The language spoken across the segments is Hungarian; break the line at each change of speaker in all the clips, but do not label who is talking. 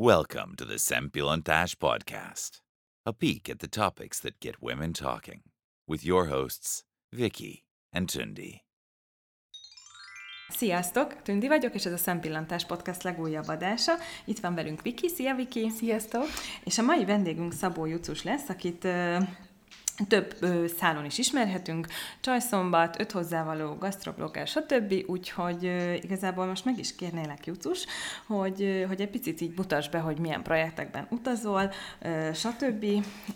Welcome to the Sempilontash Podcast, a peek at the topics that get women talking, with your hosts, Vicky and Tundi.
Sziasztok! Tündi vagyok, és ez a Szempillantás Podcast legújabb adása. Itt van velünk Viki. Szia, Viki!
Sziasztok!
És a mai vendégünk Szabó Jucus lesz, akit több ö, szálon is ismerhetünk, Csajszombat, öt hozzávaló, gasztroblogger, stb. Úgyhogy ö, igazából most meg is kérnélek, Jucus, hogy, ö, hogy egy picit így mutasd be, hogy milyen projektekben utazol, ö, stb.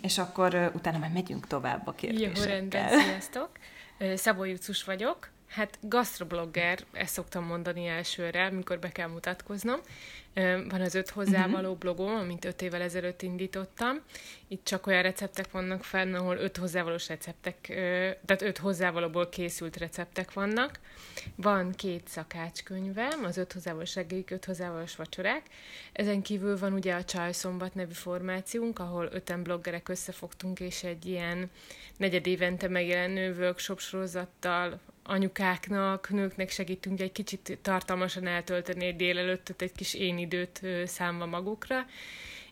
És akkor ö, utána már megyünk tovább a kérdésekkel.
Jó, rendben, sziasztok! Szabó Jucus vagyok, Hát gastroblogger, ezt szoktam mondani elsőre, amikor be kell mutatkoznom. Van az öt hozzávaló uh-huh. blogom, amit öt évvel ezelőtt indítottam. Itt csak olyan receptek vannak fenn, ahol öt hozzávalós receptek, tehát öt hozzávalóból készült receptek vannak. Van két szakácskönyvem, az öt hozzávalós reggelik, öt hozzávalós vacsorák. Ezen kívül van ugye a Csajszombat nevű formációnk, ahol öten bloggerek összefogtunk, és egy ilyen negyed évente megjelenő workshop sorozattal anyukáknak, nőknek segítünk egy kicsit tartalmasan eltölteni egy délelőttet, egy kis én időt számva magukra.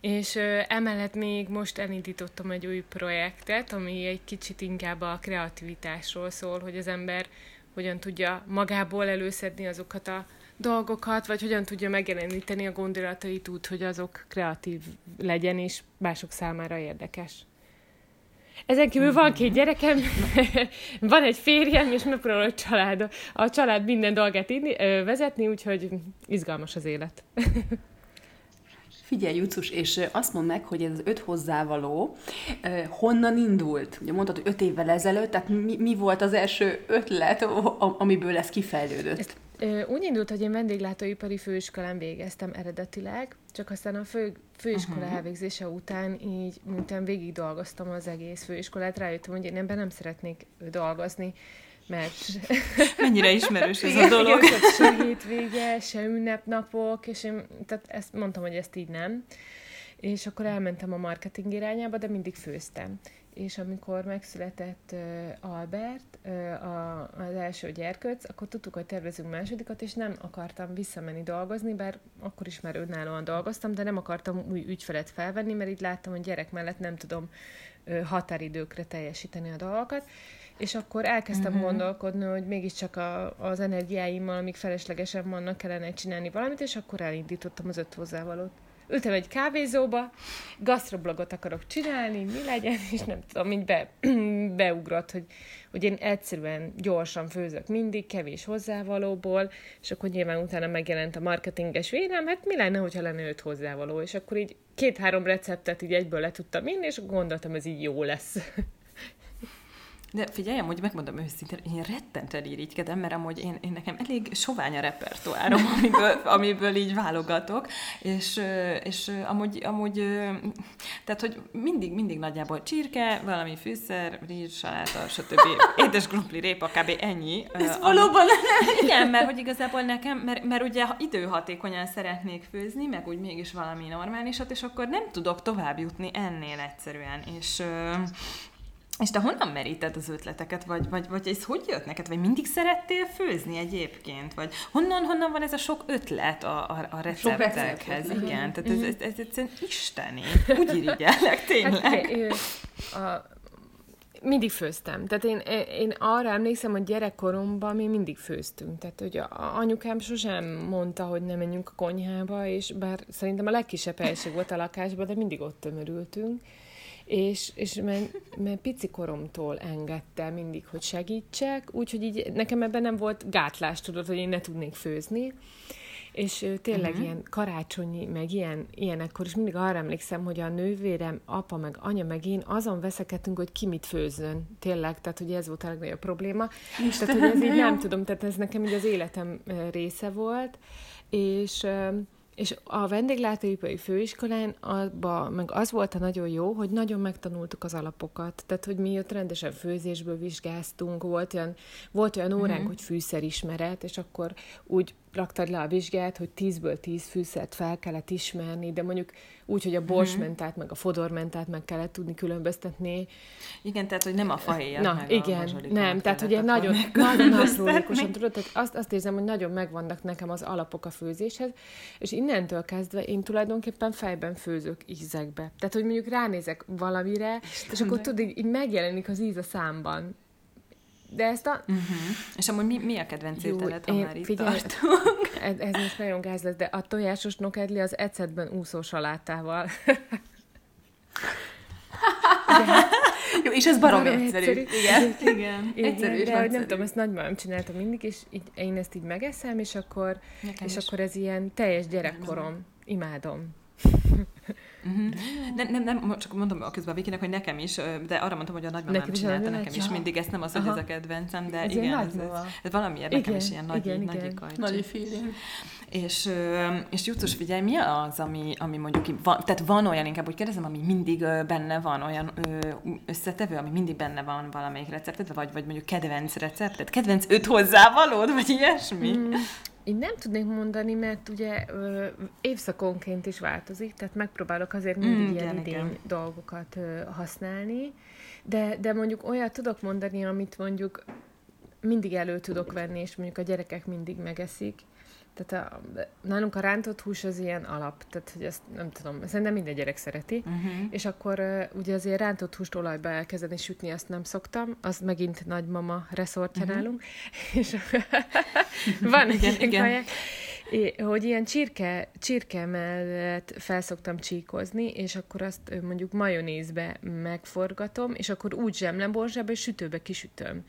És emellett még most elindítottam egy új projektet, ami egy kicsit inkább a kreativitásról szól, hogy az ember hogyan tudja magából előszedni azokat a dolgokat, vagy hogyan tudja megjeleníteni a gondolatait úgy, hogy azok kreatív legyen, és mások számára érdekes. Ezen kívül van két gyerekem, van egy férjem, és megpróbálom a család, a család minden dolgát inni, vezetni, úgyhogy izgalmas az élet.
Figyelj, Jucus, és azt mondd meg, hogy ez az öt hozzávaló honnan indult? Ugye mondtad, hogy öt évvel ezelőtt, tehát mi, mi volt az első ötlet, amiből ez kifejlődött? Ezt
úgy indult, hogy én vendéglátóipari főiskolán végeztem eredetileg, csak aztán a fő, főiskola uh-huh. elvégzése után így, miután végig dolgoztam az egész főiskolát, rájöttem, hogy én ebben nem szeretnék dolgozni, mert...
Mennyire ismerős ez a dolog.
Igen, se hétvége, se ünnepnapok, és én tehát ezt mondtam, hogy ezt így nem. És akkor elmentem a marketing irányába, de mindig főztem és amikor megszületett Albert, a, az első gyerkőc, akkor tudtuk, hogy tervezünk másodikat, és nem akartam visszamenni dolgozni, bár akkor is már önállóan dolgoztam, de nem akartam új ügyfelet felvenni, mert így láttam, hogy gyerek mellett nem tudom határidőkre teljesíteni a dolgokat, és akkor elkezdtem uh-huh. gondolkodni, hogy mégiscsak a, az energiáimmal, amik feleslegesen vannak, kellene csinálni valamit, és akkor elindítottam az öt hozzávalót ültem egy kávézóba, gasztroblogot akarok csinálni, mi legyen, és nem tudom, így be, beugrott, hogy, hogy én egyszerűen gyorsan főzök mindig, kevés hozzávalóból, és akkor nyilván utána megjelent a marketinges vélem, hát mi lenne, hogyha lenne öt hozzávaló, és akkor így két-három receptet így egyből le tudtam inni, és gondoltam, ez így jó lesz.
De figyelj, hogy megmondom őszintén, én rettenten irigykedem, mert amúgy én, én nekem elég sovány a repertoárom, amiből, amiből így válogatok, és, és amúgy, amúgy, tehát, hogy mindig, mindig nagyjából csirke, valami fűszer, rizs, saláta, stb. Édes krumpli, répa, kb. ennyi.
Ez ami, valóban
Igen, mert hogy igazából nekem, mert, mert ugye időhatékonyan szeretnék főzni, meg úgy mégis valami normálisat, és akkor nem tudok tovább jutni ennél egyszerűen, és és te honnan meríted az ötleteket, vagy, vagy, vagy ez hogy jött neked? Vagy mindig szerettél főzni egyébként? Vagy honnan, honnan van ez a sok ötlet a, a, a receptekhez? Igen, tehát ez, ez, ez egyszerűen isteni. Úgy irigyellek, tényleg. Hát,
a, mindig főztem. Tehát én, én arra emlékszem, hogy gyerekkoromban mi mindig főztünk. Tehát, hogy a anyukám sosem mondta, hogy ne menjünk a konyhába, és bár szerintem a legkisebb helység volt a lakásban, de mindig ott tömörültünk és, és mert, mert pici koromtól engedte mindig, hogy segítsek, úgyhogy így nekem ebben nem volt gátlás, tudod, hogy én ne tudnék főzni, és tényleg uh-huh. ilyen karácsonyi, meg ilyen, ilyenekkor, és mindig arra emlékszem, hogy a nővérem, apa, meg anya, meg én azon veszekedtünk, hogy ki mit főzön. Tényleg, tehát hogy ez volt a legnagyobb probléma. Isten, tehát, hogy ez így nem tudom, tehát ez nekem így az életem része volt, és és a vendéglátóipari főiskolán abba, meg az volt a nagyon jó, hogy nagyon megtanultuk az alapokat. Tehát, hogy mi ott rendesen főzésből vizsgáztunk, volt olyan, volt olyan óránk, uh-huh. hogy fűszerismeret, és akkor úgy raktad le a vizsgát, hogy 10-ből 10 fűszert fel kellett ismerni, de mondjuk úgy, hogy a borsmentát, meg a fodormentát meg kellett tudni különböztetni.
Igen, tehát, hogy nem a fahéjat,
Na,
meg
igen,
a
nem, tehát ugye nagyon, nagyon aprólékosan, tudod, tehát azt, azt érzem, hogy nagyon megvannak nekem az alapok a főzéshez, és innentől kezdve én tulajdonképpen fejben főzök ízekbe. Tehát, hogy mondjuk ránézek valamire, Istenem. és akkor tudod, így, így megjelenik az íz a számban. De ezt a...
Uh-huh. És amúgy mi, mi a kedvenc ételed, ha már itt figyelj,
Ez, ez most nagyon gáz lesz, de a tojásos nokedli az ecetben úszó salátával.
de, Jó, és ez barom egyszerű. egyszerű.
Igen. Igen.
Igen. Egyszerű és de hogy nem tudom, ezt nagymamám csinálta mindig, és így, én ezt így megeszem, és akkor, és akkor ez ilyen teljes gyerekkorom. Imádom.
Uh-huh. Nem, nem, nem, csak mondom a közben a Vikinek, hogy nekem is, de arra mondtam, hogy a nagymamám nekem csinálta nekem is ja. mindig, ezt nem az, hogy Aha. ez a kedvencem, de ez igen, ez, ez, ez valamiért igen, nekem is ilyen nagy, igen, nagy igen.
Nagy feeling.
És, és Jutus, figyelj, mi az, ami, ami mondjuk, van, tehát van olyan, inkább úgy kérdezem, ami mindig benne van, olyan összetevő, ami mindig benne van valamelyik recepted, vagy, vagy mondjuk kedvenc receptet, kedvenc öt hozzávalód, vagy ilyesmi? Mm.
Én nem tudnék mondani, mert ugye ö, évszakonként is változik, tehát megpróbálok azért mindig mm, ilyen idén igen. dolgokat ö, használni, de, de mondjuk olyat tudok mondani, amit mondjuk mindig elő tudok venni, és mondjuk a gyerekek mindig megeszik, tehát a, nálunk a rántott hús az ilyen alap, tehát hogy ezt nem tudom, szerintem minden gyerek szereti, uh-huh. és akkor uh, ugye azért rántott húst olajba elkezdeni sütni, azt nem szoktam, az megint nagymama reszortja uh-huh. nálunk, és van igen, igen. Kaják, hogy ilyen csirke, csirke mellett felszoktam csíkozni, és akkor azt mondjuk majonézbe megforgatom, és akkor úgy zsemlem borzsába, és sütőbe kisütöm.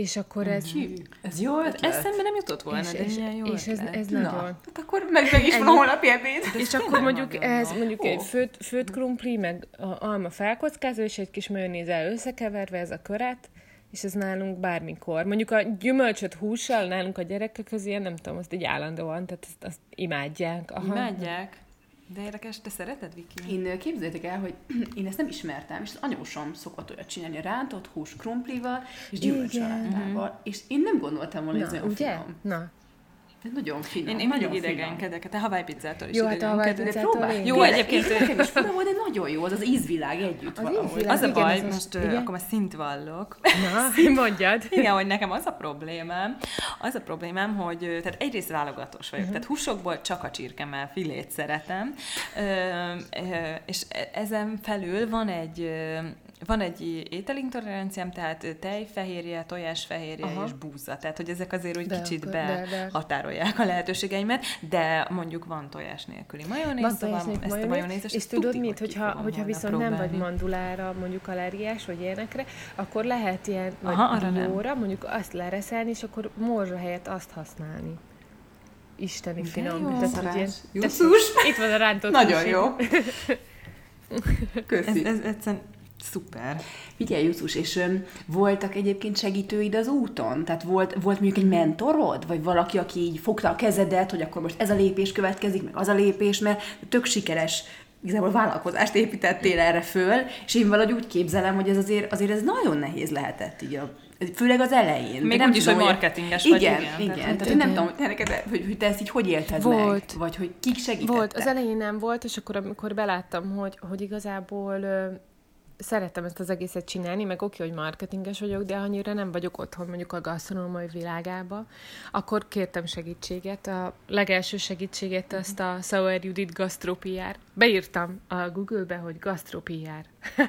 És akkor ez...
Hű, ez jó ötlet. Eszembe nem jutott volna, és, de és, jó
És ez, ez Na, nagyon...
Hát akkor meg, meg is van a holnapi ebéd.
És akkor mondjuk ez, mondjuk egy főt, főt krumpli, meg a alma felkockázó, és egy kis majonézzel összekeverve ez a köret, és ez nálunk bármikor. Mondjuk a gyümölcsöt hússal nálunk a gyerekek közé, nem tudom, azt így állandóan, tehát azt, azt imádják.
Aha. Imádják? De érdekes, te szereted, Viki?
Én képzeljétek el, hogy én ezt nem ismertem, és az anyósom szokott olyat csinálni, a rántott hús krumplival és gyümölcsalátával, uh-huh. és én nem gondoltam volna, hogy ez olyan ugye? finom.
Na,
ez nagyon finom.
Én, én mindig idegenkedek, te Hawaii pizzától is
Jó, hát a Hawaii pizzától
Jó, egyébként...
Nekem is finom volt, de nagyon jó, az az ízvilág együtt
az valahol. Ízvilág, az a baj, igen, most igen? akkor már szint vallok.
Na, mondjad.
Igen, hogy nekem az a problémám, az a problémám, hogy tehát egyrészt válogatós vagyok, uh-huh. tehát húsokból csak a csirkemmel filét szeretem, és e- ezen felül van egy van egy ételintoleranciám, tehát tejfehérje, tojásfehérje Aha. és búza. Tehát, hogy ezek azért úgy de, kicsit behatárolják a lehetőségeimet, de mondjuk van tojás nélküli majonéz, van szóval nélküli ezt a majonézes,
És tudod mit, hogyha, hogyha viszont próbálni. nem vagy mandulára, mondjuk allergiás, vagy ilyenekre, akkor lehet ilyen, vagy Aha, dióra, mondjuk azt lereszelni, és akkor morzsa helyett azt használni. Isteni finom. Jó,
Tehát,
ugye,
Itt
van a rántott
Nagyon jó.
Köszi. Ez, ez egyszerűen Szuper.
Figyelj, Justus, és öm, voltak egyébként segítőid az úton? Tehát volt, volt mondjuk egy mentorod? Vagy valaki, aki így fogta a kezedet, hogy akkor most ez a lépés következik, meg az a lépés, mert tök sikeres igazából vállalkozást építettél erre föl, és én valahogy úgy képzelem, hogy ez azért, azért ez nagyon nehéz lehetett így a Főleg az elején.
Még
nem
úgy is, hogy marketinges
igen, vagy. Igen, igen. Tehát, tehát nem tudom, neked, hogy, hogy te ezt így hogy élted volt. meg? Vagy hogy kik segítettek?
Volt. Az elején nem volt, és akkor amikor beláttam, hogy, hogy igazából szerettem ezt az egészet csinálni, meg oké, hogy marketinges vagyok, de annyira nem vagyok otthon mondjuk a gasztronómai világába, akkor kértem segítséget. A legelső segítséget azt a Sauer Judith GastroPR. Beírtam a Google-be, hogy GastroPR.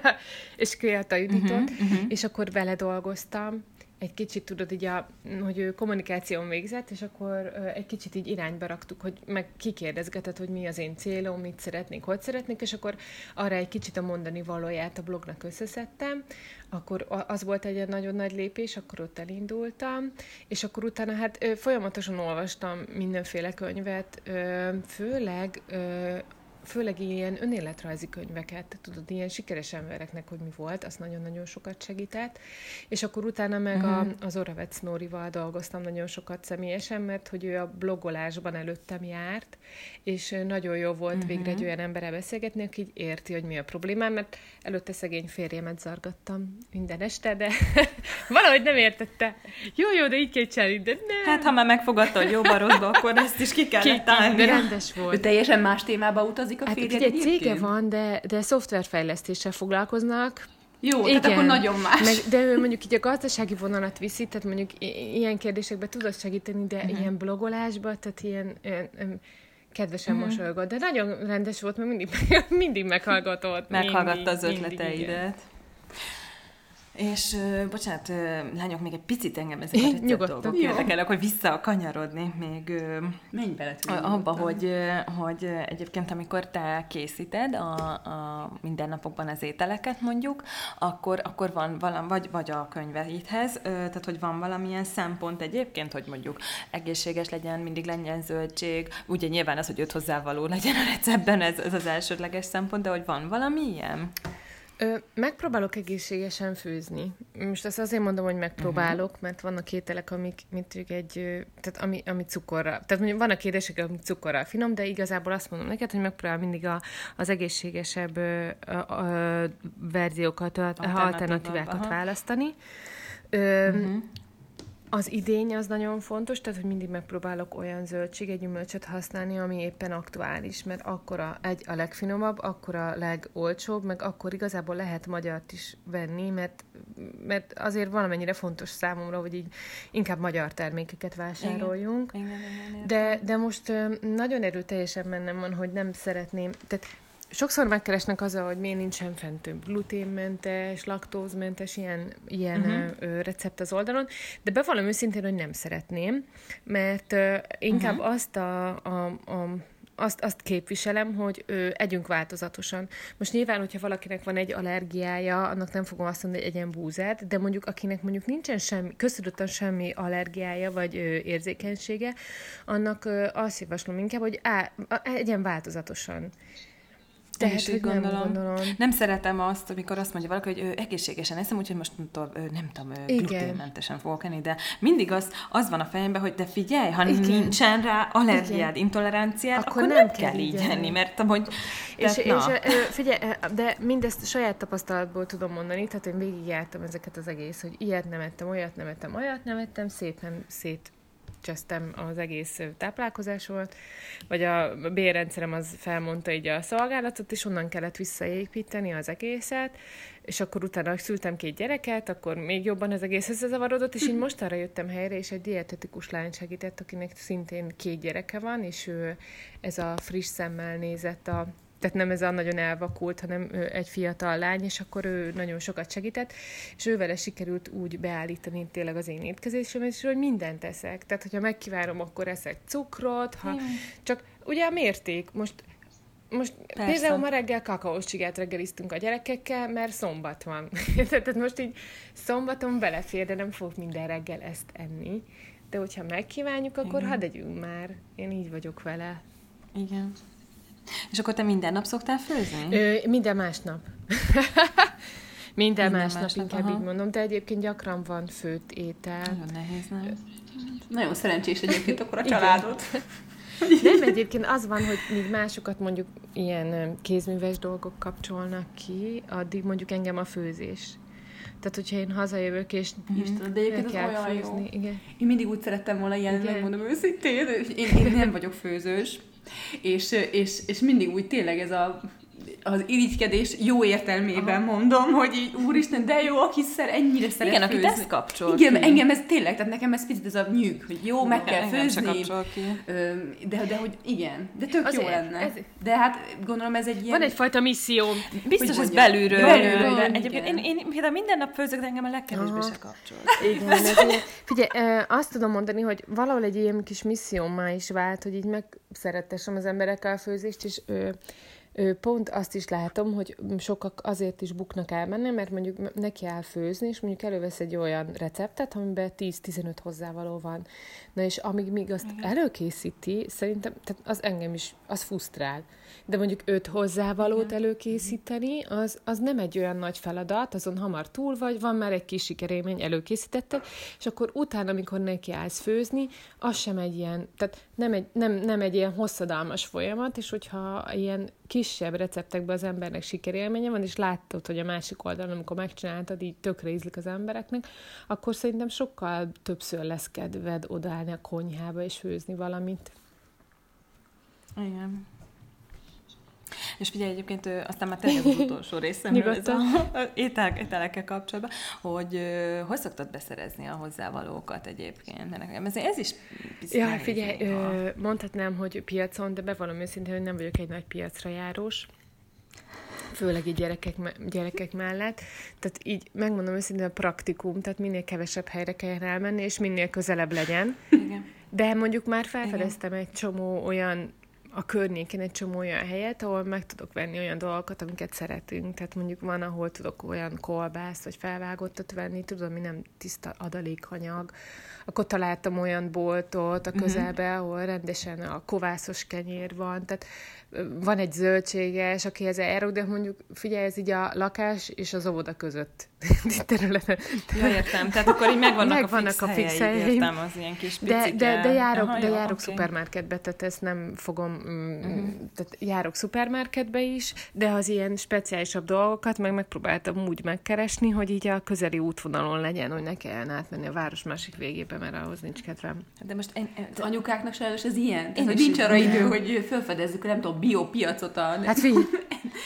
és kérte a Juditot, uh-huh, uh-huh. és akkor vele dolgoztam, egy kicsit tudod, így a, hogy ő kommunikáción végzett, és akkor egy kicsit így irányba raktuk, hogy meg kikérdezgetett, hogy mi az én célom, mit szeretnék, hogy szeretnék, és akkor arra egy kicsit a mondani valóját a blognak összeszedtem, akkor az volt egy nagyon nagy lépés, akkor ott elindultam, és akkor utána hát folyamatosan olvastam mindenféle könyvet, főleg főleg ilyen önéletrajzi könyveket, tudod, ilyen sikeres embereknek, hogy mi volt, az nagyon-nagyon sokat segített. És akkor utána meg uh-huh. a, az Oravec Nórival dolgoztam nagyon sokat személyesen, mert hogy ő a blogolásban előttem járt, és nagyon jó volt uh-huh. végre egy olyan emberrel beszélgetni, aki így érti, hogy mi a problémám, mert előtte szegény férjemet zargattam minden este, de valahogy nem értette. Jó, jó, de így kell csinálni, de nem.
Hát, ha már megfogadta, hogy jó rosszba, akkor ezt is ki kellett állni.
De rendes volt.
Ő teljesen más témába utazik a
Hát
férjed
ugye egy cége van, de, de szoftverfejlesztéssel foglalkoznak.
Jó, tehát akkor nagyon más.
Meg, de ő mondjuk így a gazdasági vonalat viszi, tehát mondjuk ilyen kérdésekben tudod segíteni, de uh-huh. ilyen blogolásban, tehát ilyen, ilyen, kedvesen uh-huh. mosolygott, de nagyon rendes volt, mert mindig, mindig meghallgatott.
Meghallgatta az
mindig, mindig, igen.
És, ö, bocsánat, lányok, még egy picit engem ezek a recept dolgok érdekelnek, hogy vissza kanyarodni még ö,
Menj bele.
A- Abba,
nyugodtan.
hogy, hogy egyébként amikor te készíted a, a mindennapokban az ételeket mondjuk, akkor, akkor van valami, vagy, vagy a könyveidhez, ö, tehát hogy van valamilyen szempont egyébként, hogy mondjuk egészséges legyen, mindig legyen zöldség, ugye nyilván az, hogy öt hozzávaló legyen a receptben, ez, ez az elsődleges szempont, de hogy van valami ilyen?
Ö, megpróbálok egészségesen főzni. Most ezt azért mondom, hogy megpróbálok,
Mhm.
mert vannak ételek, amik, mint egy, tehát ami, ami cukorra, tehát mondjuk vannak édesek, amik cukorral finom, de igazából azt mondom neked, hogy megpróbál mindig a, az egészségesebb ö, ö, verziókat, alternatívákat
aha.
választani. Ö, uh-huh. Az idény az nagyon fontos, tehát hogy mindig megpróbálok olyan zöldséget, gyümölcsöt használni, ami éppen aktuális, mert akkor a, egy a legfinomabb, akkor a legolcsóbb, meg akkor igazából lehet magyart is venni, mert, mert azért valamennyire fontos számomra, hogy így inkább magyar termékeket vásároljunk.
Igen, igen, igen.
De, de most nagyon erőteljesen mennem van, hogy nem szeretném, tehát sokszor megkeresnek azzal, hogy miért nincsen fent gluténmentes, laktózmentes ilyen, ilyen uh-huh. recept az oldalon, de bevallom őszintén, hogy nem szeretném, mert inkább uh-huh. azt a, a, a azt, azt képviselem, hogy ö, együnk változatosan. Most nyilván, hogyha valakinek van egy allergiája, annak nem fogom azt mondani, hogy egyen búzát, de mondjuk akinek mondjuk nincsen semmi, köztudottan semmi allergiája vagy ö, érzékenysége, annak ö, azt javaslom inkább, hogy á, egyen változatosan. Tehát,
is
hogy nem
gondolom.
gondolom.
Nem szeretem azt, amikor azt mondja valaki, hogy ő egészségesen eszem, úgyhogy most nem tudom, gluténmentesen fogok enni, de mindig az, az van a fejemben, hogy de figyelj, ha
Igen.
nincsen rá allergiád,
Igen.
intoleranciád, akkor,
Akkor nem
nem,
kell
így enni, mert amúgy...
És, és
na.
figyelj, de mindezt saját tapasztalatból tudom mondani, tehát én végigjártam ezeket az egész, hogy ilyet nem ettem, olyat nem ettem, olyat nem ettem, szépen szét csesztem az egész ö, táplálkozásról, vagy a bérrendszerem az felmondta így a szolgálatot, és onnan kellett visszaépíteni az egészet, és akkor utána szültem két gyereket, akkor még jobban az egész összezavarodott, és így most arra jöttem helyre, és egy dietetikus lány segített, akinek szintén két gyereke van, és ő ez a friss szemmel nézett a tehát nem ez a nagyon elvakult, hanem egy fiatal lány, és akkor ő nagyon sokat segített, és ővele sikerült úgy beállítani tényleg az én étkezésemet, és hogy mindent eszek. Tehát, hogyha megkívárom, akkor eszek cukrot, ha csak ugye a mérték, most most Persze. például ma reggel kakaós csigát reggeliztünk a gyerekekkel, mert szombat van. Tehát most így szombaton belefér, de nem fogok minden reggel ezt enni. De hogyha megkívánjuk, akkor
Igen.
hadd együnk már. Én így vagyok vele.
Igen. És akkor te minden nap szoktál főzni?
Ö, minden másnap. minden,
Minden
másnap,
másnap,
inkább
aha.
így mondom, de egyébként gyakran van főtt étel.
Nagyon nehéz, nem?
Nagyon szerencsés egyébként akkor a
Igen.
családod.
Nem, egyébként az van, hogy míg másokat mondjuk ilyen kézműves dolgok kapcsolnak ki, addig mondjuk engem a főzés. Tehát, hogyha én hazajövök, és
Istenem, de egyébként az
kell
olyan jó.
főzni, igen.
Én mindig úgy szerettem volna ilyen,
Igen.
megmondom őszintén, én, én nem vagyok főzős, és, és, és mindig úgy tényleg ez a az irigykedés jó értelmében mondom, hogy így úristen, de jó, aki szer, ennyire szeret
Igen, akit
főzni.
ez kapcsol
Igen,
ki.
engem ez tényleg, tehát nekem ez picit ez a nyűg, hogy jó, meg kell főzni, de, de hogy igen, de tök
Azért,
jó lenne.
ez-
De hát gondolom ez egy ilyen...
Van egyfajta misszió.
Biztos, ez belülről
Belülről,
de
igen.
egyébként én, én például minden nap főzök, de engem a legkevésbé
Aha.
se kapcsol.
Igen, ez ilyen, figyelj, azt tudom mondani, hogy valahol egy ilyen kis missziómmá is vált, hogy így megszerettessem az emberekkel a főzést, és ö, Pont azt is látom, hogy sokak azért is buknak el benne, mert mondjuk neki áll főzni, és mondjuk elővesz egy olyan receptet, amiben 10-15 hozzávaló van. Na és amíg még azt Igen. előkészíti, szerintem tehát az engem is, az fusztrál. De mondjuk öt hozzávalót Igen. előkészíteni, az, az nem egy olyan nagy feladat, azon hamar túl vagy, van már egy kis sikerémény, előkészítetted, és akkor utána, amikor neki állsz főzni, az sem egy ilyen, tehát nem egy, nem, nem egy ilyen hosszadalmas folyamat, és hogyha ilyen kisebb receptekben az embernek sikerélménye van, és látod, hogy a másik oldalon, amikor megcsináltad, így tökre ízlik az embereknek, akkor szerintem sokkal többször lesz kedved odállni a konyhába és főzni valamit.
Igen. És figyelj, egyébként aztán már tényleg az utolsó részem ez a, étel, ételekkel kapcsolatban, hogy hogy szoktad beszerezni a hozzávalókat egyébként? Mert nekem ez, ez is
Ja, figyelj, ö, mondhatnám, hogy piacon, de bevallom őszintén, hogy nem vagyok egy nagy piacra járós főleg így gyerekek, gyerekek mellett. Tehát így megmondom őszintén a praktikum, tehát minél kevesebb helyre kell elmenni, és minél közelebb legyen. Igen. De mondjuk már felfedeztem Igen. egy csomó olyan a környékén egy csomó olyan helyet, ahol meg tudok venni olyan dolgokat, amiket szeretünk. Tehát mondjuk van, ahol tudok olyan kolbászt vagy felvágottat venni, tudom, ami nem tiszta adalékhanyag. Akkor találtam olyan boltot a mhm. közelbe, uh-huh. ahol rendesen a kovászos kenyér van. Tehát van egy zöldséges, aki ez elrúg, de mondjuk figyelj, ez így a lakás és az óvoda között területen.
Ja, értem. Tehát akkor így megvannak, megvannak a fix, a fix helyeim. Értem, az ilyen kis
de, de, de járok, Aha, de jó, járok okay. szupermarketbe, tehát ezt nem fogom, uh-huh. tehát járok szupermarketbe is, de az ilyen speciálisabb dolgokat meg megpróbáltam úgy megkeresni, hogy így a közeli útvonalon legyen, hogy ne kelljen átmenni a város másik végébe, mert ahhoz nincs kedvem.
De most én, az anyukáknak sajnos ez ilyen. Tehát, hogy nincs arra idő, hogy felfedezzük, nem tudom, biopiacot a...
Hát figyelj,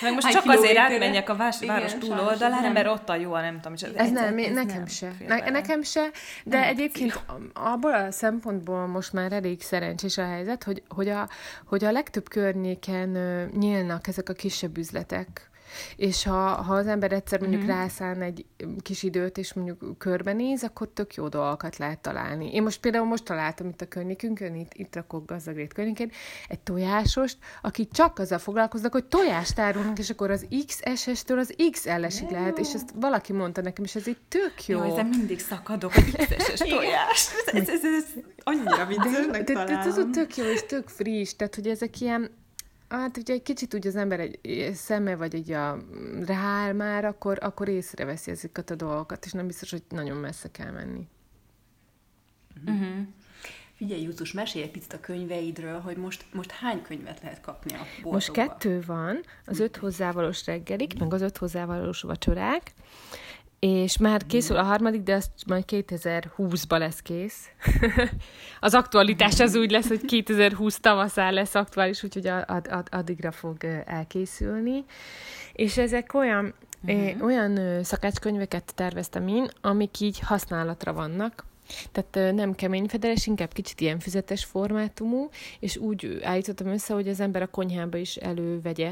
meg most csak azért átmenjek a város, város túloldalára, mert ott a jó a nem tudom. És
ez, ez, nem, ez nekem nem se. Ne, nekem se, de nem egyébként abból a szempontból most már elég szerencsés a helyzet, hogy, hogy, a, hogy a legtöbb környéken nyílnak ezek a kisebb üzletek, és ha, ha az ember egyszer mondjuk mm-hmm. rászán egy kis időt, és mondjuk körbenéz, akkor tök jó dolgokat lehet találni. Én most például most találtam itt a környékünkön, itt, itt rakok gazdagrét környékén, egy tojásost, aki csak azzal foglalkoznak, hogy tojást árulnak, és akkor az XSS-től az XL-esig lehet, és ezt valaki mondta nekem, és ez egy tök jó.
Jó, ezen mindig szakadok, a XSS tojás. Ez, ez, ez, ez annyira viccesnek.
De, de, de, tök jó, és tök friss, tehát hogy ezek ilyen, Hát ugye egy kicsit úgy az ember egy szeme, vagy egy a rááll már, akkor, akkor észreveszi ezeket a dolgokat, és nem biztos, hogy nagyon messze kell menni.
Uh-huh. Figyelj, Justus, mesélj egy picit a könyveidről, hogy most, most hány könyvet lehet kapni a boltokba?
Most kettő van, az öt hozzávalós reggelik, meg az öt hozzávalós vacsorák, és már készül a harmadik, de azt majd 2020-ba lesz kész. az aktualitás az úgy lesz, hogy 2020 tavaszán lesz aktuális, úgyhogy ad, ad, addigra fog elkészülni. És ezek olyan, uh-huh. olyan szakácskönyveket terveztem én, amik így használatra vannak, tehát nem kemény fedeles, inkább kicsit ilyen füzetes formátumú, és úgy állítottam össze, hogy az ember a konyhába is elővegye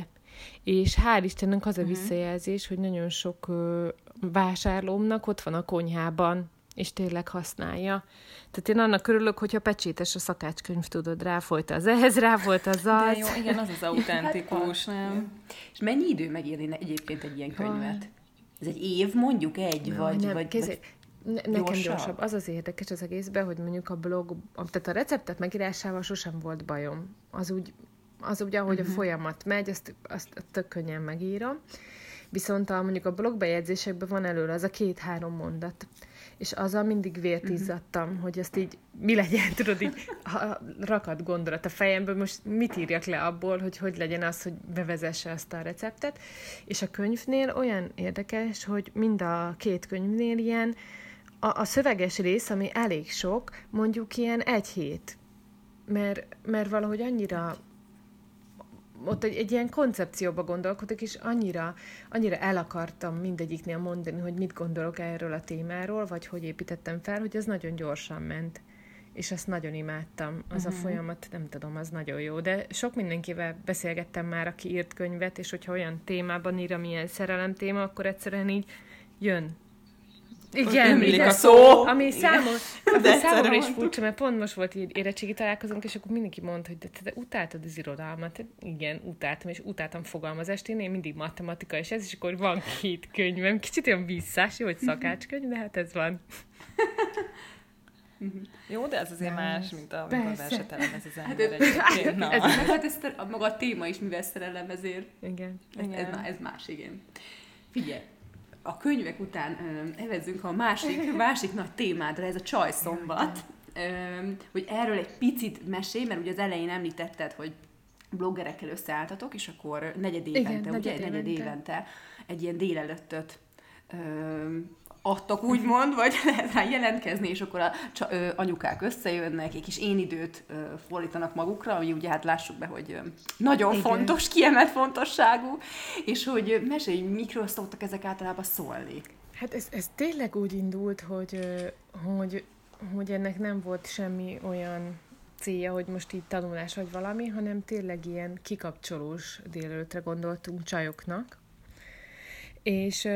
és hál' Istennek az a uh-huh. visszajelzés, hogy nagyon sok ö, vásárlómnak ott van a konyhában, és tényleg használja. Tehát én annak örülök, hogyha pecsétes a szakácskönyv, tudod, ráfolyt az ehhez, ráfolyt az az.
De jó, igen, az az autentikus, hát, nem?
És mennyi idő megírni egyébként egy ilyen könyvet? Ez egy év mondjuk egy, no, vagy, nem, vagy, kézé, vagy
ne, nekem gyorsabb. gyorsabb. Az az érdekes az egészben, hogy mondjuk a blog, tehát a receptet megírásával sosem volt bajom. Az úgy az ugye, ahogy uh-huh. a mhm. folyamat megy, azt, azt tök könnyen megírom. Viszont a, mondjuk a blogbejegyzésekben van előre az a két-három mondat. És azzal mindig vért mhm. izzadtam, uh-huh. hogy ezt így mi legyen, tudod, így ha rakat gondolat a fejemből, most mit írjak le abból, hogy hogy legyen az, hogy bevezesse azt a receptet. És a könyvnél olyan érdekes, hogy mind a két könyvnél ilyen, a, a szöveges rész, ami elég sok, mondjuk ilyen egy hét. Mert, mert valahogy annyira ott egy, egy ilyen koncepcióba gondolkodok, és annyira, annyira el akartam mindegyiknél mondani, hogy mit gondolok erről a témáról, vagy hogy építettem fel, hogy ez nagyon gyorsan ment. És azt nagyon imádtam. Az uh-huh. a folyamat, nem tudom, az nagyon jó. De sok mindenkivel beszélgettem már, aki írt könyvet, és hogyha olyan témában ír, amilyen szerelem téma, akkor egyszerűen így jön Igen,
ömlik a szó.
Ami számomra, ami
De
számomra is furcsa, mert pont most volt így érettségi találkozónk, és akkor mindenki mondta, hogy de te, te utáltad az irodalmat. Hát Igen, utáltam, és utáltam fogalmazást. Én, én mindig matematika, és ez, és akkor van két könyvem. Kicsit olyan visszás, jó, hogy szakácskönyv, de hát ez van.
Jó, de ez azért más, mint amikor
Persze.
versetelemez az
Hát
ember
ez-
egyébként. Na.
Ez, meg hát ez a maga a téma is, mivel szerelem, ezért
Igen.
ez, ez, má- ez más, igen. Figyelj, a könyvek után ö, evezzünk a másik, másik nagy témádra, ez a csajszombat. Hogy erről egy picit mesélj, mert ugye az elején említetted, hogy bloggerekkel összeálltatok, és akkor negyed évente,
Igen,
ugye?
negyed
Negyed
évente.
évente egy ilyen délelőttöt adtak, úgymond, vagy lehet rá jelentkezni, és akkor a csa, ö, anyukák összejönnek, egy kis én időt ö, fordítanak magukra, ami ugye hát lássuk be, hogy ö, nagyon
Igen.
fontos, kiemelt fontosságú, és hogy mesélj, mikről szoktak ezek általában szólni.
Hát ez, ez tényleg úgy indult, hogy, hogy, hogy ennek nem volt semmi olyan célja, hogy most így tanulás vagy valami, hanem tényleg ilyen kikapcsolós délelőtre gondoltunk csajoknak. És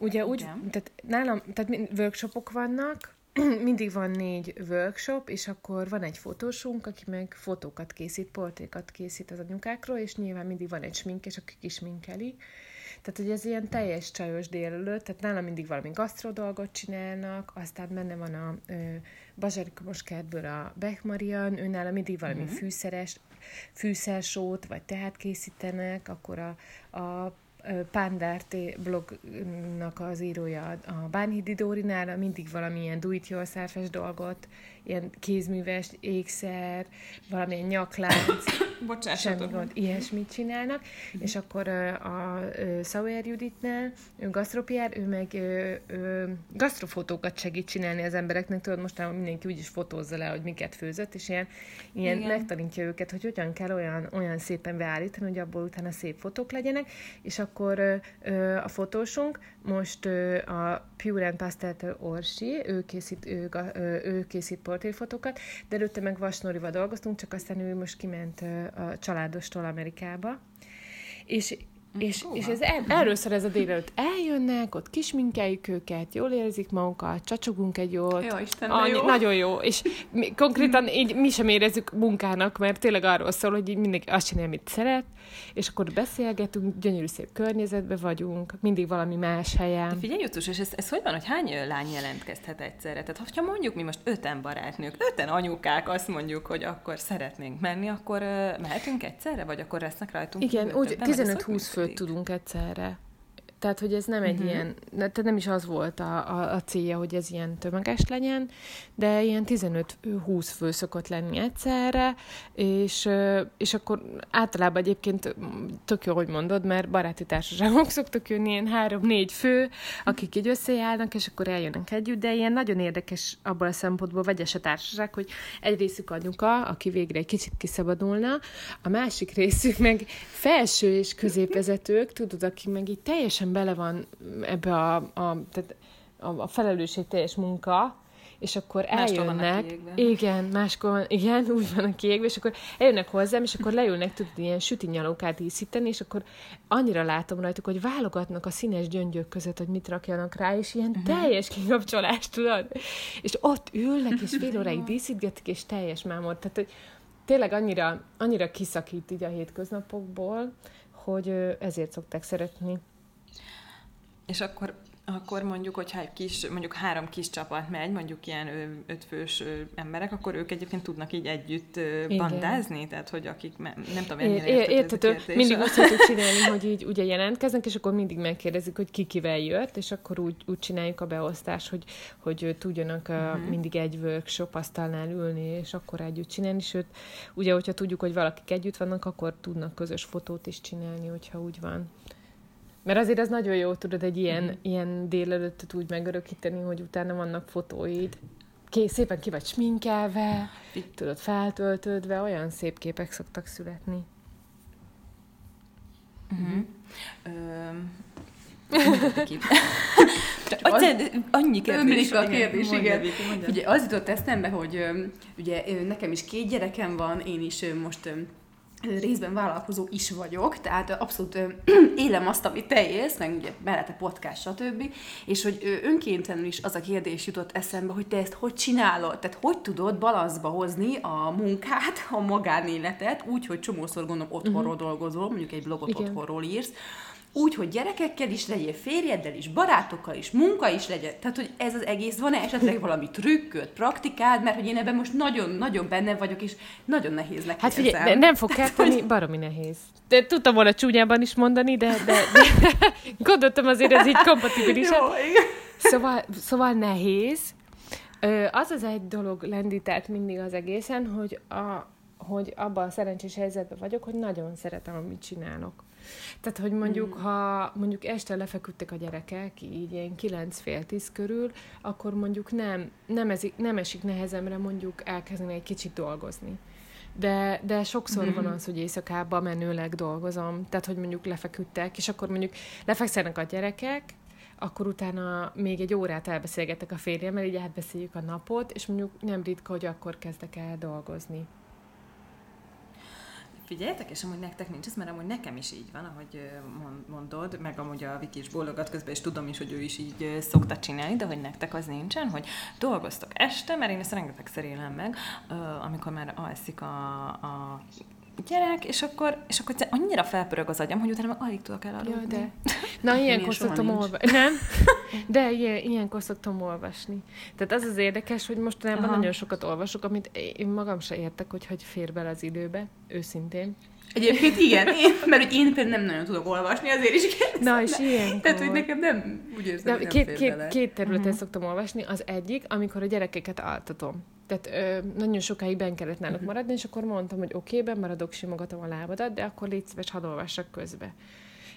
ugye úgy,
Igen.
tehát nálam, tehát workshopok vannak, mindig van négy workshop, és akkor van egy fotósunk, aki meg fotókat készít, portrékat készít az anyukákról, és nyilván mindig van egy sminkes, aki kisminkeli. Tehát, hogy ez ilyen teljes csajos délelőtt, tehát nálam mindig valami gasztro dolgot csinálnak, aztán benne van a ö, Bazsarika Moskertből a Beck Marian, ő nála mindig valami mm-hmm. fűszeres, fűszersót, vagy tehát készítenek, akkor a, a ö, Pándárté blognak az írója, a Bánhidi Dórinál mindig valamilyen do it dolgot, ilyen kézműves ékszer, valamilyen nyaklánc, semmi
Bocsássatok.
gond, ilyesmit csinálnak, és akkor a ö, Sauer Juditnál, ő gasztropiár, ő meg gasztrofotókat segít csinálni az embereknek, tudod, mostanában mindenki úgyis fotózza le, hogy miket főzött, és ilyen, ilyen
Igen.
megtanítja őket, hogy hogyan kell olyan, olyan szépen beállítani, hogy abból utána szép fotók legyenek, és akkor ö, a fotósunk most ö, a Pure and Pastel Orsi, ő készít, ő, ö, ő készít portréfotókat, de előtte meg Vasnorival dolgoztunk, csak aztán ő most kiment a családostól Amerikába. És és, és ez el, erről szól ez a délelőtt. Eljönnek, ott kisminkeljük őket, jól érzik magukat, csacsogunk egy jót.
Jó, Isten, de
Annyi,
jó.
Nagyon jó. És mi, konkrétan így mi sem érezzük munkának, mert tényleg arról szól, hogy így mindenki azt csinálja, amit szeret, és akkor beszélgetünk, gyönyörű szép környezetben vagyunk, mindig valami más
De
helyen.
figyelj, Justus, és ez, ez hogy van, hogy hány lány jelentkezhet egyszerre? Tehát, hogyha mondjuk mi most öten barátnők, öten anyukák azt mondjuk, hogy akkor szeretnénk menni, akkor ö, mehetünk egyszerre, vagy akkor lesznek rajtunk
Igen, úgy
többen? Vagy ez hogy
15-20 főt
működik?
tudunk egyszerre. Tehát, hogy ez nem egy uh-huh. ilyen, tehát nem is az volt a, a, a célja, hogy ez ilyen tömeges legyen, de ilyen 15-20 fő szokott lenni egyszerre, és, és akkor általában egyébként tök jó, hogy mondod, mert baráti társaságok szoktak jönni, ilyen három-négy fő, akik így összejárnak, és akkor eljönnek együtt, de ilyen nagyon érdekes abból a szempontból vegyes a társaság, hogy egy részük anyuka, aki végre egy kicsit kiszabadulna, a másik részük meg felső és középvezetők, tudod, aki meg így teljesen bele van ebbe a, a, tehát a, a felelősség teljes munka, és akkor eljönnek, igen, máskor van, igen, úgy vannak kiégve, és akkor eljönnek hozzám, és akkor leülnek, tudod, ilyen sütinyalókát díszíteni, és akkor annyira látom rajtuk, hogy válogatnak a színes gyöngyök között, hogy mit rakjanak rá, és ilyen uh-huh. teljes kikapcsolás, tudod? És ott ülnek, és fél óráig díszítgetik, és teljes mámor. Tehát, hogy tényleg annyira, annyira kiszakít így a hétköznapokból, hogy ezért szokták szeretni.
És akkor, akkor mondjuk, hogyha egy kis, mondjuk három kis csapat megy, mondjuk ilyen ötfős emberek, akkor ők egyébként tudnak így együtt
Igen.
bandázni? Tehát, hogy akik, nem tudom, ennyire
é, értető, mindig úgy szoktuk csinálni, hogy így ugye jelentkeznek, és akkor mindig megkérdezik, hogy ki kivel jött, és akkor úgy, úgy csináljuk a beosztást, hogy, hogy tudjanak uh-huh. mindig egy workshop asztalnál ülni, és akkor együtt csinálni, sőt, ugye, hogyha tudjuk, hogy valakik együtt vannak, akkor tudnak közös fotót is csinálni, hogyha úgy van. Mert azért az nagyon jó, tudod, egy ilyen, uh-huh. ilyen délelőttet úgy megörökíteni, hogy utána vannak fotóid. Kész, szépen ki vagy sminkelve, tudod, feltöltődve, olyan szép képek szoktak születni.
Csak az, annyi kérdés.
Ömlik a kérdés, igen.
Mondja.
Ugye az jutott eszembe, hogy ugye nekem is két gyerekem van, én is most részben vállalkozó is vagyok, tehát abszolút ö, élem azt, amit te élsz, meg ugye mellette podcast, stb. És hogy önkéntelenül is az a kérdés jutott eszembe, hogy te ezt hogy csinálod? Tehát hogy tudod balanszba hozni a munkát, a magánéletet, úgy, hogy csomószor gondolom otthonról uh-huh. dolgozol, mondjuk egy blogot Igen. otthonról írsz, úgy, hogy gyerekekkel is legyél, férjeddel is, barátokkal is, munka is legyen. Tehát, hogy ez az egész, van-e esetleg valami trükköd, praktikád, mert hogy én ebben most nagyon-nagyon benne vagyok, és nagyon nehéz nekem.
Hát figyelj, nem fog kelleni, baromi nehéz. De tudtam volna csúnyában is mondani, de, de, de gondoltam azért ez így kompatibilis. Szóval, szóval nehéz. Az az egy dolog lendített mindig az egészen, hogy, a, hogy abban a szerencsés helyzetben vagyok, hogy nagyon szeretem, amit csinálok. Tehát, hogy mondjuk, mm. ha mondjuk este lefeküdtek a gyerekek, így ilyen 9 fél tíz körül, akkor mondjuk nem, nem, ezik, nem esik nehezemre mondjuk elkezdeni egy kicsit dolgozni. De, de sokszor mm-hmm. van az, hogy éjszakában menőleg dolgozom, tehát, hogy mondjuk lefeküdtek, és akkor mondjuk lefekszenek a gyerekek, akkor utána még egy órát elbeszélgetek a férjemmel, így átbeszéljük a napot, és mondjuk nem ritka, hogy akkor kezdek el dolgozni.
Figyeljetek, és amúgy nektek nincs ez, mert amúgy nekem is így van, ahogy mondod, meg amúgy a Viki is bólogat közben, és tudom is, hogy ő is így szokta csinálni, de hogy nektek az nincsen, hogy dolgoztok este, mert én ezt rengeteg szerélem meg, amikor már alszik a, a gyerek, és akkor, és akkor annyira felpörög az agyam, hogy utána alig tudok elaludni. Ja, de.
Na, ilyenkor szoktam olvasni. Nem? De ilyen, ilyenkor szoktam olvasni. Tehát az az érdekes, hogy mostanában Aha. nagyon sokat olvasok, amit én magam se értek, hogy hogy fér bele az időbe, őszintén.
Egyébként igen, én, mert hogy én például nem nagyon tudok olvasni, azért is kérdezem.
Na, és ilyen.
Tehát, hogy nekem nem úgy érzem,
hogy két, két, két területen uh-huh. szoktam olvasni. Az egyik, amikor a gyerekeket altatom. Tehát ö, nagyon sokáig ben kellett náluk uh-huh. maradni, és akkor mondtam, hogy oké, okay, maradok, simogatom a lábadat, de akkor légy szíves, hadd olvassak közbe.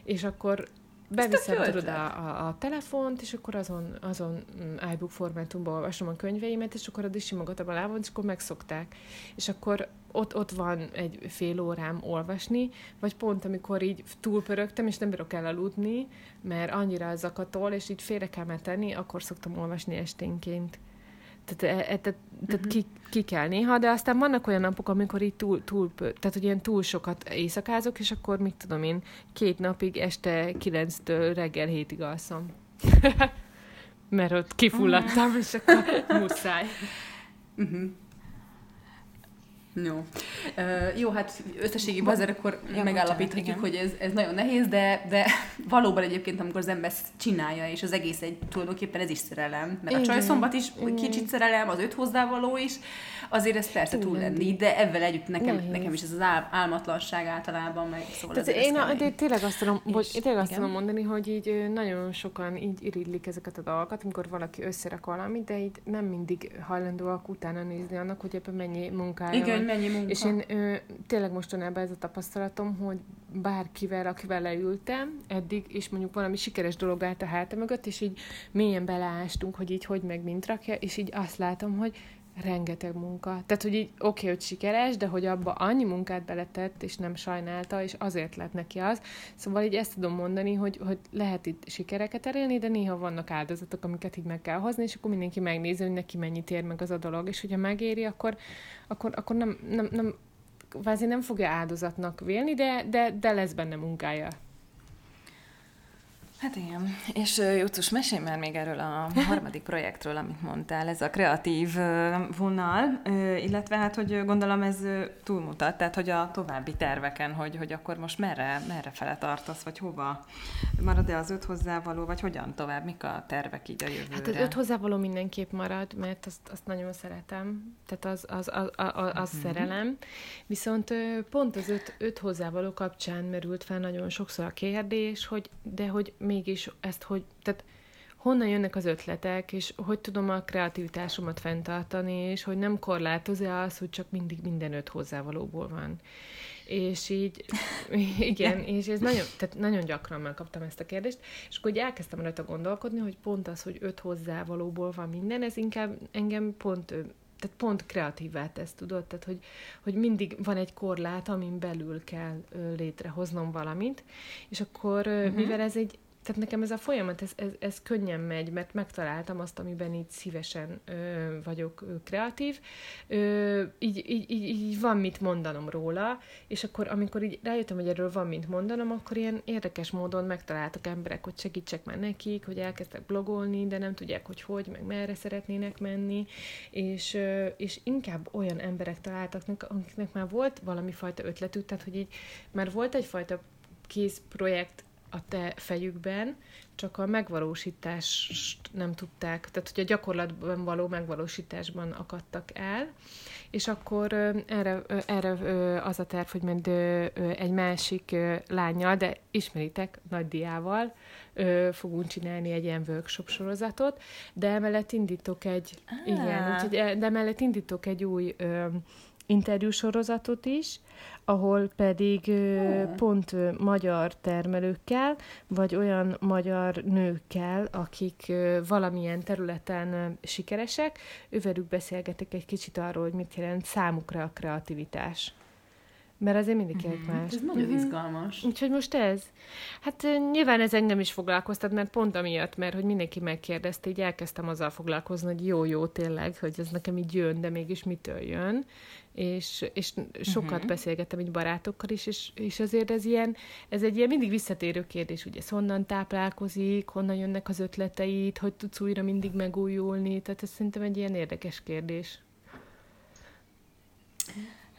És akkor beviszem tudod a, a, a telefont, és akkor azon, azon mm, iBook formátumban olvasom a könyveimet, és akkor addig simogatom a lábon, és akkor megszokták. És akkor ott, ott van egy fél órám olvasni, vagy pont amikor így túlpörögtem, és nem bírok elaludni, mert annyira zakatol, és így félre kell tenni, akkor szoktam olvasni esténként. Tehát, e, e, tehát, tehát uh-huh. ki, ki kell néha, de aztán vannak olyan napok, amikor így túl, túl tehát hogy ilyen túl sokat éjszakázok, és akkor mit tudom én, két napig este kilenctől reggel hétig alszom. Mert ott kifulladtam, uh-huh. és akkor muszáj.
Uh-huh. Jó. Uh, jó, hát összességében azért akkor ja, megállapíthatjuk, hogy ez, ez nagyon nehéz, de, de valóban egyébként, amikor az ember csinálja, és az egész egy tulajdonképpen ez is szerelem, mert igen. a csajszombat is igen. kicsit szerelem, az öt hozzávaló is, azért ez persze túl lenni, de ebben együtt nekem, nekem is ez az ál, álmatlanság általában meg
szóval Tehát én, a, de tényleg azt tudom, hogy, tényleg azt tudom mondani, hogy így nagyon sokan így iridlik ezeket a dolgokat, amikor valaki összerak valamit, de így nem mindig hajlandóak utána nézni annak, hogy ebben mennyi munkája
Igen, van. mennyi munka.
És én ö, tényleg mostanában ez a tapasztalatom, hogy bárkivel, akivel leültem eddig, és mondjuk valami sikeres dolog állt a háta mögött, és így mélyen beleástunk, hogy így hogy meg mint rakja, és így azt látom, hogy rengeteg munka. Tehát, hogy így oké, okay, hogy sikeres, de hogy abba annyi munkát beletett, és nem sajnálta, és azért lett neki az. Szóval így ezt tudom mondani, hogy, hogy lehet itt sikereket elérni, de néha vannak áldozatok, amiket így meg kell hozni, és akkor mindenki megnézi, hogy neki mennyit ér meg az a dolog, és hogyha megéri, akkor, akkor, akkor nem, nem, nem, kvázi nem fogja áldozatnak vélni, de, de, de lesz benne munkája.
Hát igen, és Jutus, mesélj már még erről a harmadik projektről, amit mondtál, ez a kreatív vonal, illetve hát, hogy gondolom ez túlmutat, tehát, hogy a további terveken, hogy, hogy akkor most merre, merre fele tartasz, vagy hova marad-e az öt hozzávaló, vagy hogyan tovább, mik a tervek így a jövőre?
Hát az öt hozzávaló mindenképp marad, mert azt, azt nagyon szeretem, tehát az, az, az, az, az uh-huh. szerelem, viszont pont az öt, öt hozzávaló kapcsán merült fel nagyon sokszor a kérdés, hogy de hogy mégis ezt, hogy, tehát honnan jönnek az ötletek, és hogy tudom a kreativitásomat fenntartani, és hogy nem korlátozza az, hogy csak mindig minden öt hozzávalóból van. És így, igen, és ez nagyon, tehát nagyon gyakran megkaptam ezt a kérdést, és akkor elkezdtem rajta gondolkodni, hogy pont az, hogy öt hozzávalóból van minden, ez inkább engem pont tehát pont kreatívá tesz, tudod? Tehát, hogy, hogy mindig van egy korlát, amin belül kell létrehoznom valamit, és akkor, uh-huh. mivel ez egy tehát nekem ez a folyamat, ez, ez, ez könnyen megy, mert megtaláltam azt, amiben így szívesen ö, vagyok kreatív, ö, így, így, így, így van mit mondanom róla, és akkor amikor így rájöttem, hogy erről van mit mondanom, akkor ilyen érdekes módon megtaláltak emberek, hogy segítsek már nekik, hogy elkezdtek blogolni, de nem tudják, hogy hogy, meg merre szeretnének menni, és, ö, és inkább olyan emberek találtak, akiknek már volt valami fajta ötletük, tehát hogy így már volt egyfajta kész projekt a te fejükben, csak a megvalósítást nem tudták, tehát hogy a gyakorlatban való megvalósításban akadtak el, és akkor erre, erre az a terv, hogy majd egy másik lányjal, de ismeritek, Nagy Diával fogunk csinálni egy ilyen workshop sorozatot, de emellett indítok egy, ah. igen, úgyhogy, de emellett indítok egy új interjúsorozatot is, ahol pedig hmm. pont magyar termelőkkel, vagy olyan magyar nőkkel, akik valamilyen területen sikeresek, ővelük beszélgetek egy kicsit arról, hogy mit jelent számukra a kreativitás. Mert azért mindig mm-hmm. más.
Ez nagyon mm-hmm. izgalmas.
Úgyhogy most ez. Hát nyilván ez engem is foglalkoztat, mert pont amiatt, mert hogy mindenki megkérdezte, így elkezdtem azzal foglalkozni, hogy jó-jó tényleg, hogy ez nekem így jön, de mégis mitől jön és, és sokat uh-huh. beszélgettem így barátokkal is, és, és azért ez ilyen, ez egy ilyen mindig visszatérő kérdés, ugye, honnan táplálkozik, honnan jönnek az ötleteit, hogy tudsz újra mindig megújulni, tehát ez szerintem egy ilyen érdekes kérdés.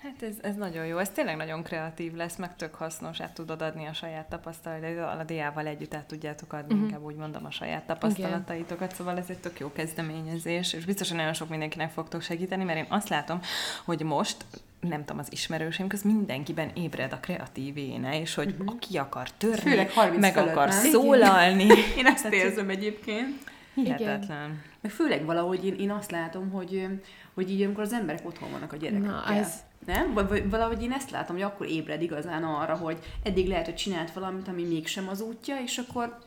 Hát ez, ez nagyon jó, ez tényleg nagyon kreatív lesz, meg tök hasznos, át tudod adni a saját tapasztalatodat, a diával együtt át tudjátok adni, uh-huh. inkább úgy mondom, a saját tapasztalataitokat, Igen. szóval ez egy tök jó kezdeményezés, és biztosan nagyon sok mindenkinek fogtok segíteni, mert én azt látom, hogy most nem tudom, az ismerőseim köz mindenkiben ébred a kreatív éne, és hogy uh-huh. aki akar törni, Főleg meg akar nem? szólalni.
Én ezt érzem egyébként.
Hihetetlen.
Igen. Meg főleg valahogy én, én azt látom, hogy, hogy így amikor az emberek otthon vannak a gyerekekkel. Na, ez, nem? Vagy valahogy én ezt látom, hogy akkor ébred igazán arra, hogy eddig lehet, hogy csinált valamit, ami mégsem az útja, és akkor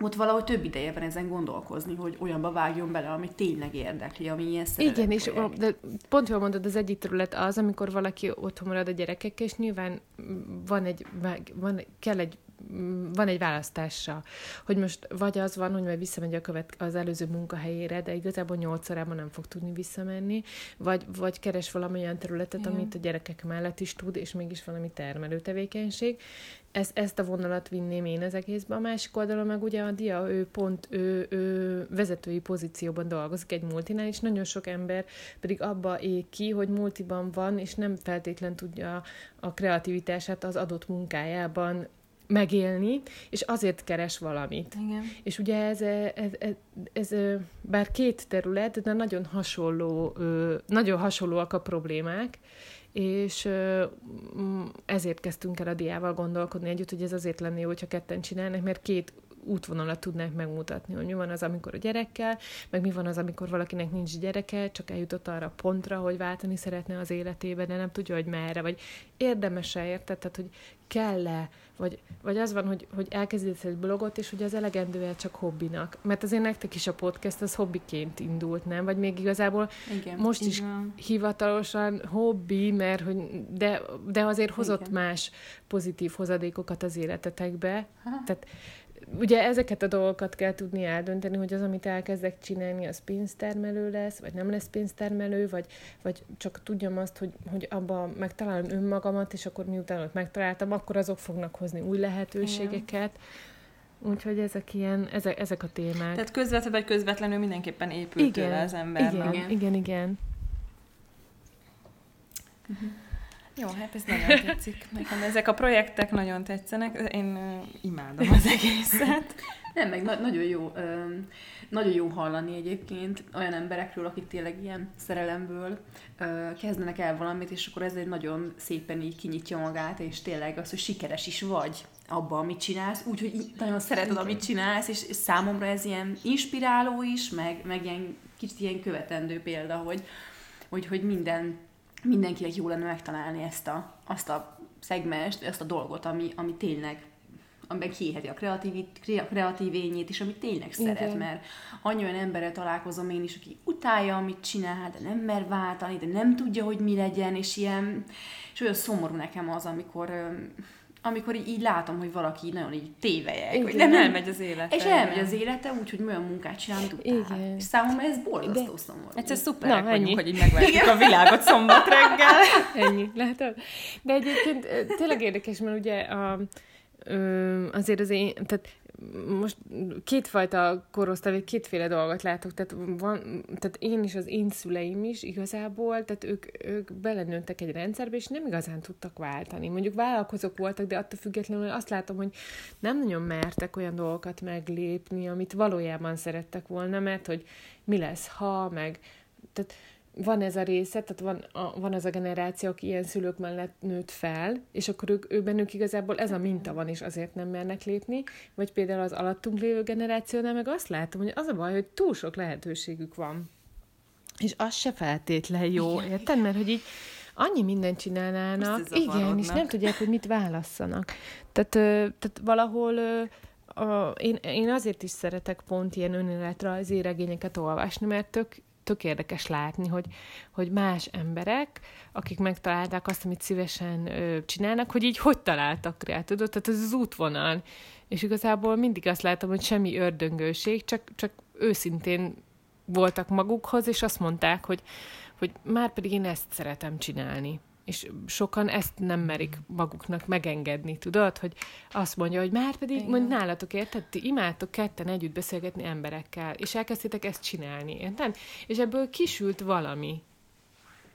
ott valahogy több ideje van ezen gondolkozni, hogy olyanba vágjon bele, ami tényleg érdekli, ami ilyen
Igen, és de pont jól mondod, az egyik terület az, amikor valaki otthon marad a gyerekekkel, és nyilván van egy, van, kell egy van egy választása, hogy most vagy az van, hogy majd visszamegy a követ, az előző munkahelyére, de igazából nyolc órában nem fog tudni visszamenni, vagy, vagy keres valamilyen területet, Igen. amit a gyerekek mellett is tud, és mégis valami termelő tevékenység. Ezt, ezt a vonalat vinném én az egészbe. A másik oldalon meg ugye a dia, ő pont ő, ő vezetői pozícióban dolgozik egy multinál, és nagyon sok ember pedig abba ég ki, hogy multiban van, és nem feltétlen tudja a kreativitását az adott munkájában megélni, és azért keres valamit.
Igen.
És ugye ez, ez, ez, ez, bár két terület, de nagyon hasonló, nagyon hasonlóak a problémák, és ezért kezdtünk el a diával gondolkodni együtt, hogy ez azért lenne jó, hogyha ketten csinálnak, mert két útvonalat tudnánk megmutatni, hogy mi van az, amikor a gyerekkel, meg mi van az, amikor valakinek nincs gyereke, csak eljutott arra pontra, hogy váltani szeretne az életébe, de nem tudja, hogy merre, vagy érdemes-e, érted? Tehát, hogy kell-e, vagy, vagy az van, hogy, hogy elkezdődsz egy blogot, és hogy az elegendő csak hobbinak. Mert azért nektek is a podcast az hobbiként indult, nem? Vagy még igazából Igen, most is van. hivatalosan hobbi, mert hogy, de, de azért hozott Igen. más pozitív hozadékokat az életetekbe. Ha. Tehát ugye ezeket a dolgokat kell tudni eldönteni, hogy az, amit elkezdek csinálni, az pénztermelő lesz, vagy nem lesz pénztermelő, vagy, vagy csak tudjam azt, hogy, hogy abban megtalálom önmagamat, és akkor miután ott megtaláltam, akkor azok fognak hozni új lehetőségeket. Igen. Úgyhogy ezek ilyen, ezek, ezek a témák.
Tehát közvetlenül vagy közvetlenül mindenképpen épül igen, tőle az ember.
Igen, igen, igen. igen.
Uh-huh. Jó, hát ez nagyon tetszik. Nekem ezek a projektek nagyon tetszenek. Én imádom az egészet.
Nem, meg na- nagyon jó, uh, nagyon jó hallani egyébként olyan emberekről, akik tényleg ilyen szerelemből uh, kezdenek el valamit, és akkor ez egy nagyon szépen így kinyitja magát, és tényleg az, hogy sikeres is vagy abban, amit csinálsz, úgyhogy nagyon szereted, amit csinálsz, és, és számomra ez ilyen inspiráló is, meg, meg ilyen kicsit ilyen követendő példa, hogy, hogy, hogy minden mindenkinek jó lenne megtalálni ezt a, azt a szegmest, ezt a dolgot, ami, ami tényleg amiben kiheti a kreatív, kreatív ényét is, amit tényleg Igen. szeret, mert annyi olyan emberrel találkozom én is, aki utálja, amit csinál, de nem mer váltani, de nem tudja, hogy mi legyen, és ilyen, és olyan szomorú nekem az, amikor amikor így, így látom, hogy valaki így nagyon így tévejek,
Igen,
hogy nem, nem
elmegy az élete.
És elmegy az élete úgy, hogy olyan munkát csinál, mint utána.
Igen.
És számomra ez borzasztó szomorú.
Egyszer szuperek
Na,
vagyunk,
ennyi.
hogy így megváltjuk a világot szombat reggel.
Ennyi, látod? De egyébként tényleg érdekes, mert ugye a, ö, azért az én, tehát most kétfajta korosztály, kétféle dolgot látok, tehát, van, tehát én is, az én szüleim is igazából, tehát ők, ők belenőttek egy rendszerbe, és nem igazán tudtak váltani. Mondjuk vállalkozók voltak, de attól függetlenül azt látom, hogy nem nagyon mertek olyan dolgokat meglépni, amit valójában szerettek volna, mert hogy mi lesz, ha, meg tehát van ez a része, tehát van, a, van az a generáció, aki ilyen szülők mellett nőtt fel, és akkor ők, ő bennük igazából ez a minta van, és azért nem mernek lépni, vagy például az alattunk lévő generációnál meg azt látom, hogy az a baj, hogy túl sok lehetőségük van. És az se feltétlen jó, érted? Mert hogy így annyi mindent csinálnának, igen, és nem tudják, hogy mit válasszanak. Tehát, tehát valahol a, én, én azért is szeretek pont ilyen önéletrajzi regényeket olvasni, mert tök, tök érdekes látni, hogy, hogy más emberek, akik megtalálták azt, amit szívesen ö, csinálnak, hogy így hogy találtak rá, tudod? Tehát ez az útvonal. És igazából mindig azt látom, hogy semmi ördöngőség, csak, csak őszintén voltak magukhoz, és azt mondták, hogy, hogy már pedig én ezt szeretem csinálni. És sokan ezt nem merik maguknak megengedni, tudod? Hogy azt mondja, hogy már pedig, mondj nálatok, érted? Ti imádtok ketten együtt beszélgetni emberekkel, és elkezdtétek ezt csinálni, érted? És ebből kisült valami,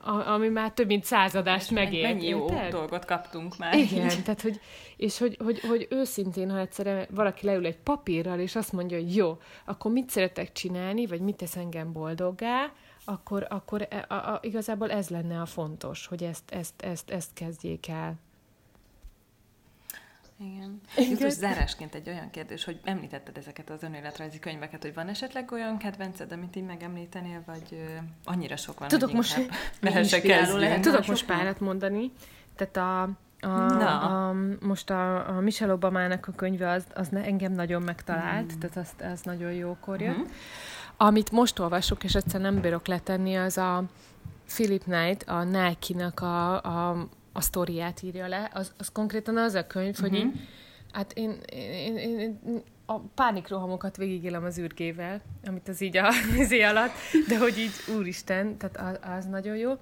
a, ami már több mint századást megélt,
Mennyi jó
érted?
dolgot kaptunk már.
Igen, tehát hogy, és hogy, hogy, hogy őszintén, ha egyszerűen valaki leül egy papírral, és azt mondja, hogy jó, akkor mit szeretek csinálni, vagy mit tesz engem boldoggá, akkor, akkor e- a, a, igazából ez lenne a fontos, hogy ezt, ezt, ezt, ezt kezdjék el.
Igen. Jutus zárásként egy olyan kérdés, hogy említetted ezeket az önéletrajzi könyveket, hogy van esetleg olyan kedvenced, amit így megemlítenél, vagy ö, annyira sok van,
Tudok
hogy
most-
lehet.
Tudok most párat mondani, tehát a, a,
Na.
a, most a, a Michelle Obamának a könyve az, az ne- engem nagyon megtalált, tehát azt, az nagyon jókor jött.
Mhm.
Amit most olvasok, és egyszer nem bírok letenni, az a Philip Knight, a Nike-nak a, a, a sztoriát írja le. Az, az konkrétan az a könyv, hogy így, hát én, én, én, én a pánikrohamokat végigélem az űrgével, amit az így a vizé alatt, de hogy így, úristen, tehát az, az nagyon jó.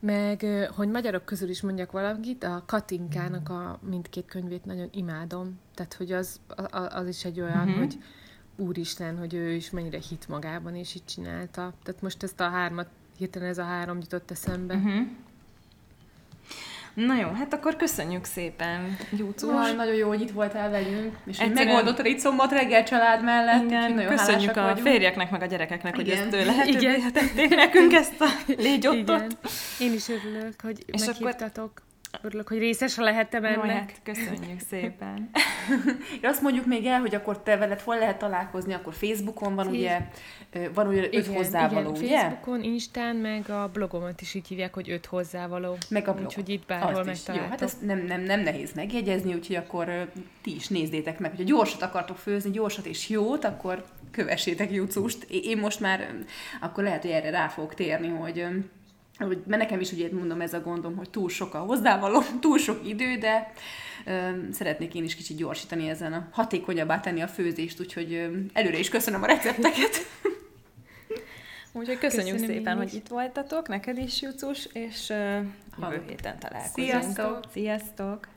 Meg, hogy magyarok közül is mondjak valamit, a Katinkának a mindkét könyvét nagyon imádom. Tehát, hogy az, a- az is egy olyan,
Mhm.
hogy úristen, hogy ő is mennyire hit magában, és így csinálta. Tehát most ezt a hármat, hirtelen ez a három jutott eszembe.
Mhm. Na jó, hát akkor köszönjük szépen, Júcus.
Jaj, nagyon jó, hogy itt voltál velünk, és hogy
Egyszerűen-
megoldottad itt szombat reggel család mellett,
Igen,
nagyon
köszönjük a
vagyunk.
férjeknek, meg a gyerekeknek, hogy
Igen.
ezt lehetővé
Igen.
tették nekünk ezt a légyottot.
Igen. Én is örülök, hogy
És akkor-
meghívtatok. Örülök, hogy részes lehettem ennek.
hát köszönjük szépen.
És azt mondjuk még el, hogy akkor te veled hol lehet találkozni, akkor Facebookon van ugye, van ugye öt hozzávaló,
igen,
ugye?
Facebookon, Instán, meg a blogomat is így hívják, hogy öt hozzávaló.
Meg a blog.
Úgyhogy itt bárhol
is. Jó,
megtaláltok.
hát ezt nem, nem, nem nehéz megjegyezni, úgyhogy akkor ti is nézzétek meg, hogyha gyorsat akartok főzni, gyorsat és jót, akkor kövessétek Jucust. Én most már akkor lehet, hogy erre rá fogok térni, hogy mert nekem is ugye mondom ez a gondom, hogy túl sok a hozzávaló, túl sok idő, de ö, szeretnék én is kicsit gyorsítani ezen a hatékonyabbá tenni a főzést, úgyhogy ö, előre is köszönöm a recepteket.
Úgyhogy köszönjük
Köszönöm
szépen, hogy itt voltatok, neked is, Jucus, és uh, jövő héten találkozunk.
Sziasztok!
Sziasztok!